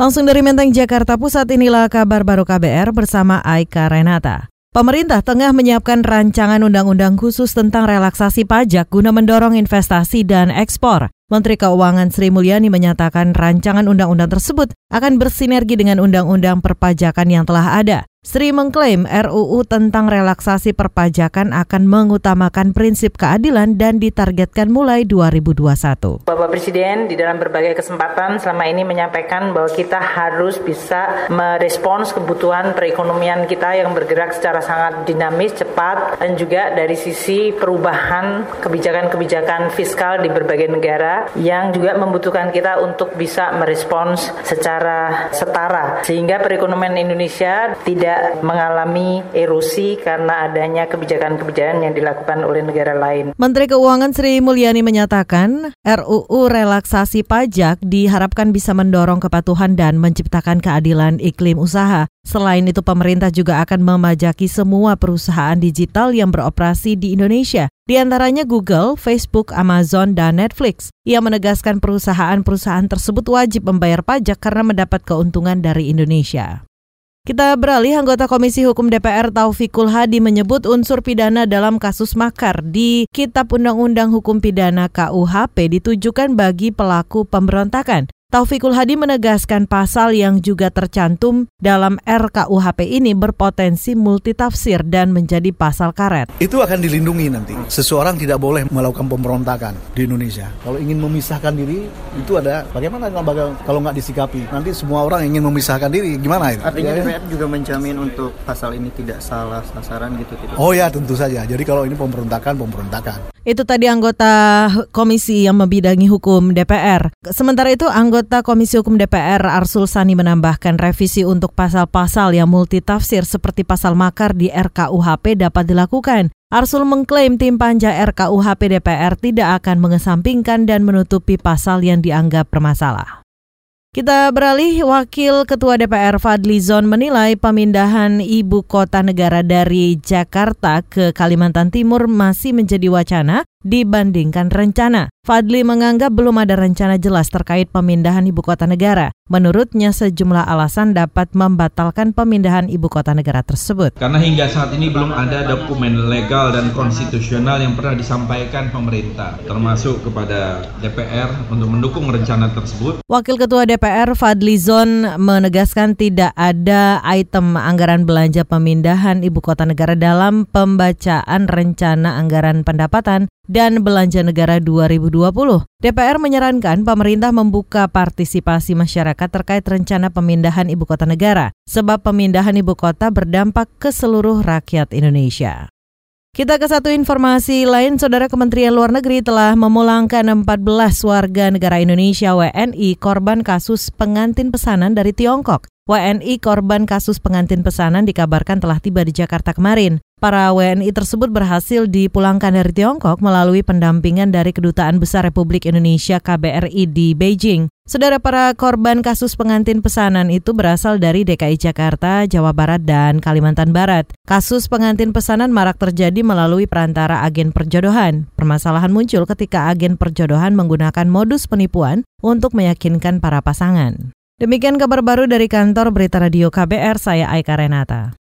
Langsung dari Menteng, Jakarta Pusat, inilah kabar baru KBR bersama Aika Renata. Pemerintah tengah menyiapkan rancangan undang-undang khusus tentang relaksasi pajak guna mendorong investasi dan ekspor. Menteri Keuangan Sri Mulyani menyatakan rancangan undang-undang tersebut akan bersinergi dengan undang-undang perpajakan yang telah ada. Sri mengklaim RUU tentang relaksasi perpajakan akan mengutamakan prinsip keadilan dan ditargetkan mulai 2021. Bapak Presiden di dalam berbagai kesempatan selama ini menyampaikan bahwa kita harus bisa merespons kebutuhan perekonomian kita yang bergerak secara sangat dinamis, cepat, dan juga dari sisi perubahan kebijakan-kebijakan fiskal di berbagai negara yang juga membutuhkan kita untuk bisa merespons secara setara. Sehingga perekonomian Indonesia tidak tidak mengalami erosi karena adanya kebijakan-kebijakan yang dilakukan oleh negara lain. Menteri Keuangan Sri Mulyani menyatakan RUU relaksasi pajak diharapkan bisa mendorong kepatuhan dan menciptakan keadilan iklim usaha. Selain itu pemerintah juga akan memajaki semua perusahaan digital yang beroperasi di Indonesia, di antaranya Google, Facebook, Amazon, dan Netflix. Ia menegaskan perusahaan-perusahaan tersebut wajib membayar pajak karena mendapat keuntungan dari Indonesia. Kita beralih, anggota Komisi Hukum DPR Taufikul Hadi menyebut unsur pidana dalam kasus makar di Kitab Undang-Undang Hukum Pidana KUHP ditujukan bagi pelaku pemberontakan. Taufikul Hadi menegaskan pasal yang juga tercantum dalam RKUHP ini berpotensi multitafsir dan menjadi pasal karet. Itu akan dilindungi nanti. Seseorang tidak boleh melakukan pemberontakan di Indonesia. Kalau ingin memisahkan diri, itu ada bagaimana kalau nggak disikapi? Nanti semua orang ingin memisahkan diri, gimana itu? Artinya ya, DPR juga menjamin untuk pasal ini tidak salah sasaran gitu. Tidak. Oh ya, tentu saja. Jadi kalau ini pemberontakan, pemberontakan. Itu tadi anggota komisi yang membidangi hukum DPR. Sementara itu anggota Komisi Hukum DPR Arsul Sani menambahkan revisi untuk pasal-pasal yang multitafsir seperti pasal makar di RKUHP dapat dilakukan. Arsul mengklaim tim panja RKUHP DPR tidak akan mengesampingkan dan menutupi pasal yang dianggap bermasalah. Kita beralih, Wakil Ketua DPR Fadli Zon menilai pemindahan ibu kota negara dari Jakarta ke Kalimantan Timur masih menjadi wacana dibandingkan rencana. Fadli menganggap belum ada rencana jelas terkait pemindahan ibu kota negara. Menurutnya sejumlah alasan dapat membatalkan pemindahan ibu kota negara tersebut. Karena hingga saat ini belum ada dokumen legal dan konstitusional yang pernah disampaikan pemerintah, termasuk kepada DPR untuk mendukung rencana tersebut. Wakil Ketua DPR Fadli Zon menegaskan tidak ada item anggaran belanja pemindahan ibu kota negara dalam pembacaan rencana anggaran pendapatan dan Belanja Negara 2020. DPR menyarankan pemerintah membuka partisipasi masyarakat terkait rencana pemindahan ibu kota negara, sebab pemindahan ibu kota berdampak ke seluruh rakyat Indonesia. Kita ke satu informasi lain, Saudara Kementerian Luar Negeri telah memulangkan 14 warga negara Indonesia WNI korban kasus pengantin pesanan dari Tiongkok. WNI korban kasus pengantin pesanan dikabarkan telah tiba di Jakarta kemarin. Para WNI tersebut berhasil dipulangkan dari Tiongkok melalui pendampingan dari Kedutaan Besar Republik Indonesia KBRI di Beijing. Saudara para korban kasus pengantin pesanan itu berasal dari DKI Jakarta, Jawa Barat, dan Kalimantan Barat. Kasus pengantin pesanan marak terjadi melalui perantara agen perjodohan. Permasalahan muncul ketika agen perjodohan menggunakan modus penipuan untuk meyakinkan para pasangan. Demikian kabar baru dari kantor Berita Radio KBR, saya Aika Renata.